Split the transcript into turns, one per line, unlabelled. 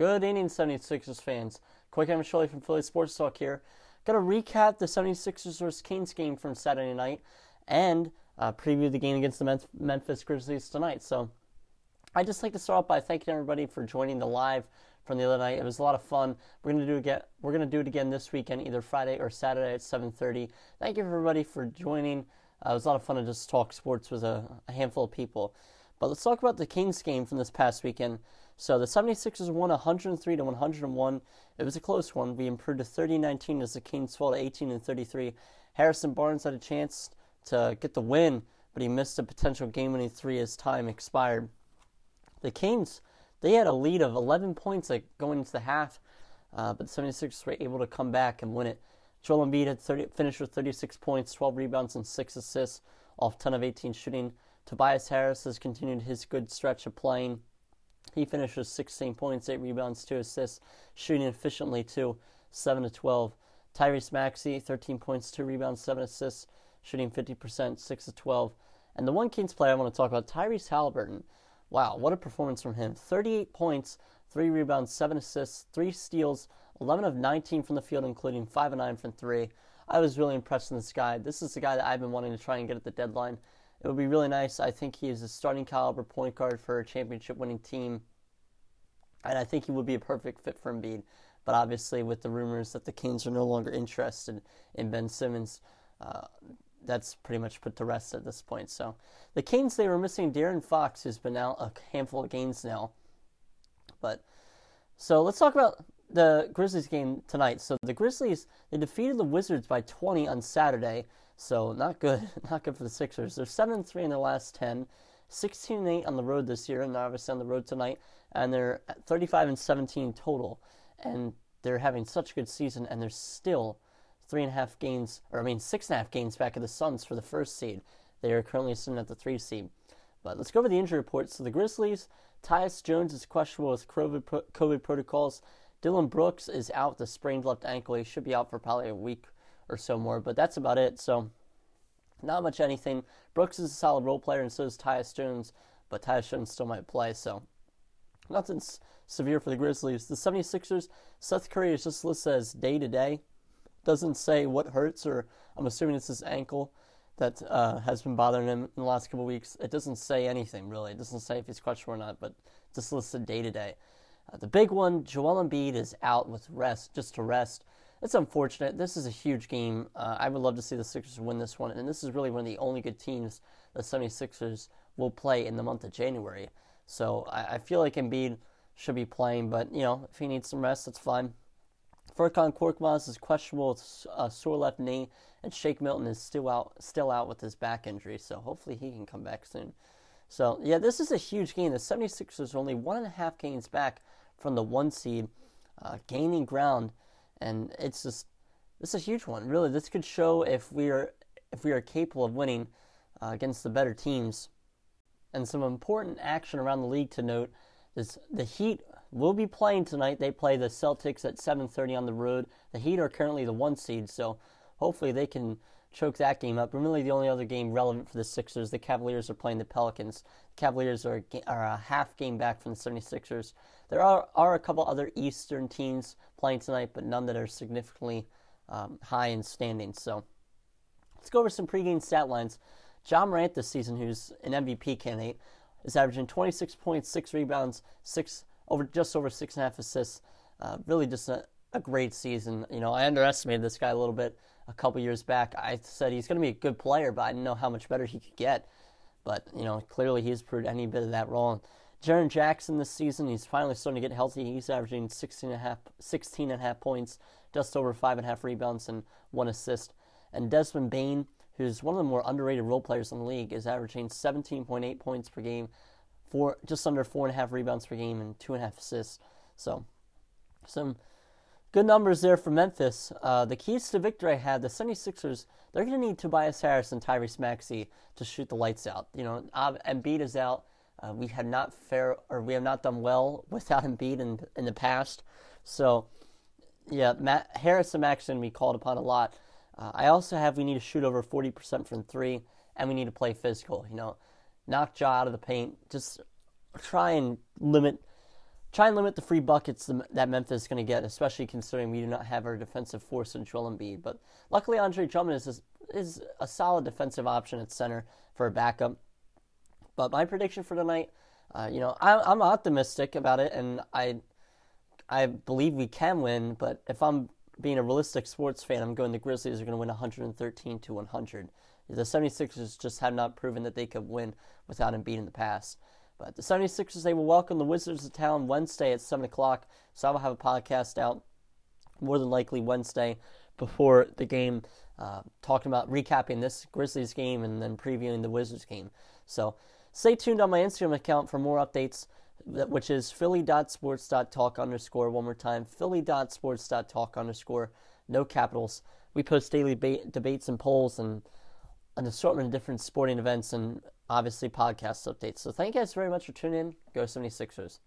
Good evening, 76ers fans. Coy Camiscioli from Philly Sports Talk here. Got to recap the 76ers vs. Kings game from Saturday night and uh, preview the game against the Memphis Grizzlies tonight. So I'd just like to start off by thanking everybody for joining the live from the other night. It was a lot of fun. We're gonna do again. We're gonna do it again this weekend, either Friday or Saturday at 7:30. Thank you everybody for joining. Uh, it was a lot of fun to just talk sports with a, a handful of people. But let's talk about the Kings game from this past weekend. So the 76ers won 103 to 101. It was a close one. We improved to 30-19 as the Kings fell to 18 and 33. Harrison Barnes had a chance to get the win, but he missed a potential game-winning three as time expired. The Kings, they had a lead of 11 points going into the half, uh, but the 76ers were able to come back and win it. Joel Embiid had 30, finished with 36 points, 12 rebounds, and 6 assists off 10 of 18 shooting. Tobias Harris has continued his good stretch of playing. He finished with 16 points, 8 rebounds, 2 assists, shooting efficiently too, 7 to 12. Tyrese Maxey, 13 points, 2 rebounds, 7 assists, shooting 50%, 6 to 12. And the one Kings player I want to talk about, Tyrese Haliburton. Wow, what a performance from him. 38 points, 3 rebounds, 7 assists, 3 steals, 11 of 19 from the field, including 5 of 9 from 3. I was really impressed with this guy. This is the guy that I've been wanting to try and get at the deadline. It would be really nice. I think he is a starting caliber point guard for a championship winning team. And I think he would be a perfect fit for Embiid. But obviously, with the rumors that the Kings are no longer interested in Ben Simmons, uh, that's pretty much put to rest at this point. So the Kings, they were missing De'Aaron Fox, who's been out a handful of games now. But so let's talk about the Grizzlies game tonight. So the Grizzlies, they defeated the Wizards by 20 on Saturday. So not good, not good for the Sixers. They're seven and three in their last ten, 16 and eight on the road this year, and obviously on the road tonight, and they're 35 and 17 total. And they're having such a good season, and they're still three and a half games, or I mean six and a half games back of the Suns for the first seed. They are currently sitting at the three seed. But let's go over the injury report. So the Grizzlies, Tyus Jones is questionable with COVID, COVID protocols. Dillon Brooks is out with a sprained left ankle. He should be out for probably a week or so more, but that's about it. So, not much anything. Brooks is a solid role player, and so is Tyus Jones, but Tyus Jones still might play, so nothing s- severe for the Grizzlies. The 76ers, Seth Curry is just listed as day to day. Doesn't say what hurts, or I'm assuming it's his ankle that uh, has been bothering him in the last couple weeks. It doesn't say anything really. It doesn't say if he's questionable or not, but just listed day to day. The big one, Joel Embiid is out with rest, just to rest it's unfortunate. This is a huge game. Uh, I would love to see the Sixers win this one, and this is really one of the only good teams the 76ers will play in the month of January. So I, I feel like Embiid should be playing, but you know if he needs some rest, that's fine. Furkan Korkmaz is questionable with a sore left knee, and Shake Milton is still out, still out with his back injury. So hopefully he can come back soon. So yeah, this is a huge game. The 76ers are only one and a half games back from the one seed, uh, gaining ground and it's just this is a huge one. Really, this could show if we are if we are capable of winning uh, against the better teams. And some important action around the league to note is the Heat will be playing tonight. They play the Celtics at 7:30 on the road. The Heat are currently the one seed, so hopefully they can choke that game up. And really, the only other game relevant for the Sixers, the Cavaliers are playing the Pelicans. The Cavaliers are, are a half game back from the 76ers. There are, are a couple other Eastern teams playing tonight, but none that are significantly um, high in standing. So let's go over some pregame stat lines. Ja Morant this season, who's an MVP candidate, is averaging 26 points, six rebounds, six over just over six and a half assists. Uh, really, just a, a great season. You know, I underestimated this guy a little bit a couple years back. I said he's going to be a good player, but I didn't know how much better he could get. But you know, clearly he's proved any bit of that wrong. Jaren Jackson this season, he's finally starting to get healthy. He's averaging 16 and a half, 16 and a half points, just over five and a half rebounds, and one assist. And Desmond Bane, who's one of the more underrated role players in the league, is averaging 17.8 points per game, four, just under four and a half rebounds per game, and two and a half assists. So, some good numbers there for Memphis. Uh, the keys to victory I had the 76ers, they're going to need Tobias Harris and Tyrese Maxey to shoot the lights out. You know, Embiid is out. Uh, we have not fair or we have not done well without Embiid in in the past. So, yeah, Matt, Harris and Maxey be called upon a lot. Uh, I also have we need to shoot over 40% from three, and we need to play physical. You know, knock Ja out of the paint. Just try and limit try and limit the free buckets that Memphis is going to get, especially considering we do not have our defensive force in Joel Embiid. But luckily, Andre Drummond is is a solid defensive option at center for a backup. But my prediction for tonight, uh, you know, I, am optimistic about it, and I I believe we can win. But if I'm being a realistic sports fan, I'm going the Grizzlies are going to win 113 to 100. The 76ers just have not proven that they could win without Embiid in the past. But the 76ers, they will welcome the Wizards to town Wednesday at 7 o'clock. So I will have a podcast out more than likely Wednesday before the game, uh, talking about recapping this Grizzlies game and then previewing the Wizards game. So stay tuned on my Instagram account for more updates, which is philly.sports.talk underscore. One more time, philly.sports.talk underscore, no capitals. We post daily ba- debates and polls and an assortment of different sporting events and obviously podcast updates. So thank you guys very much for tuning in. Go 76ers.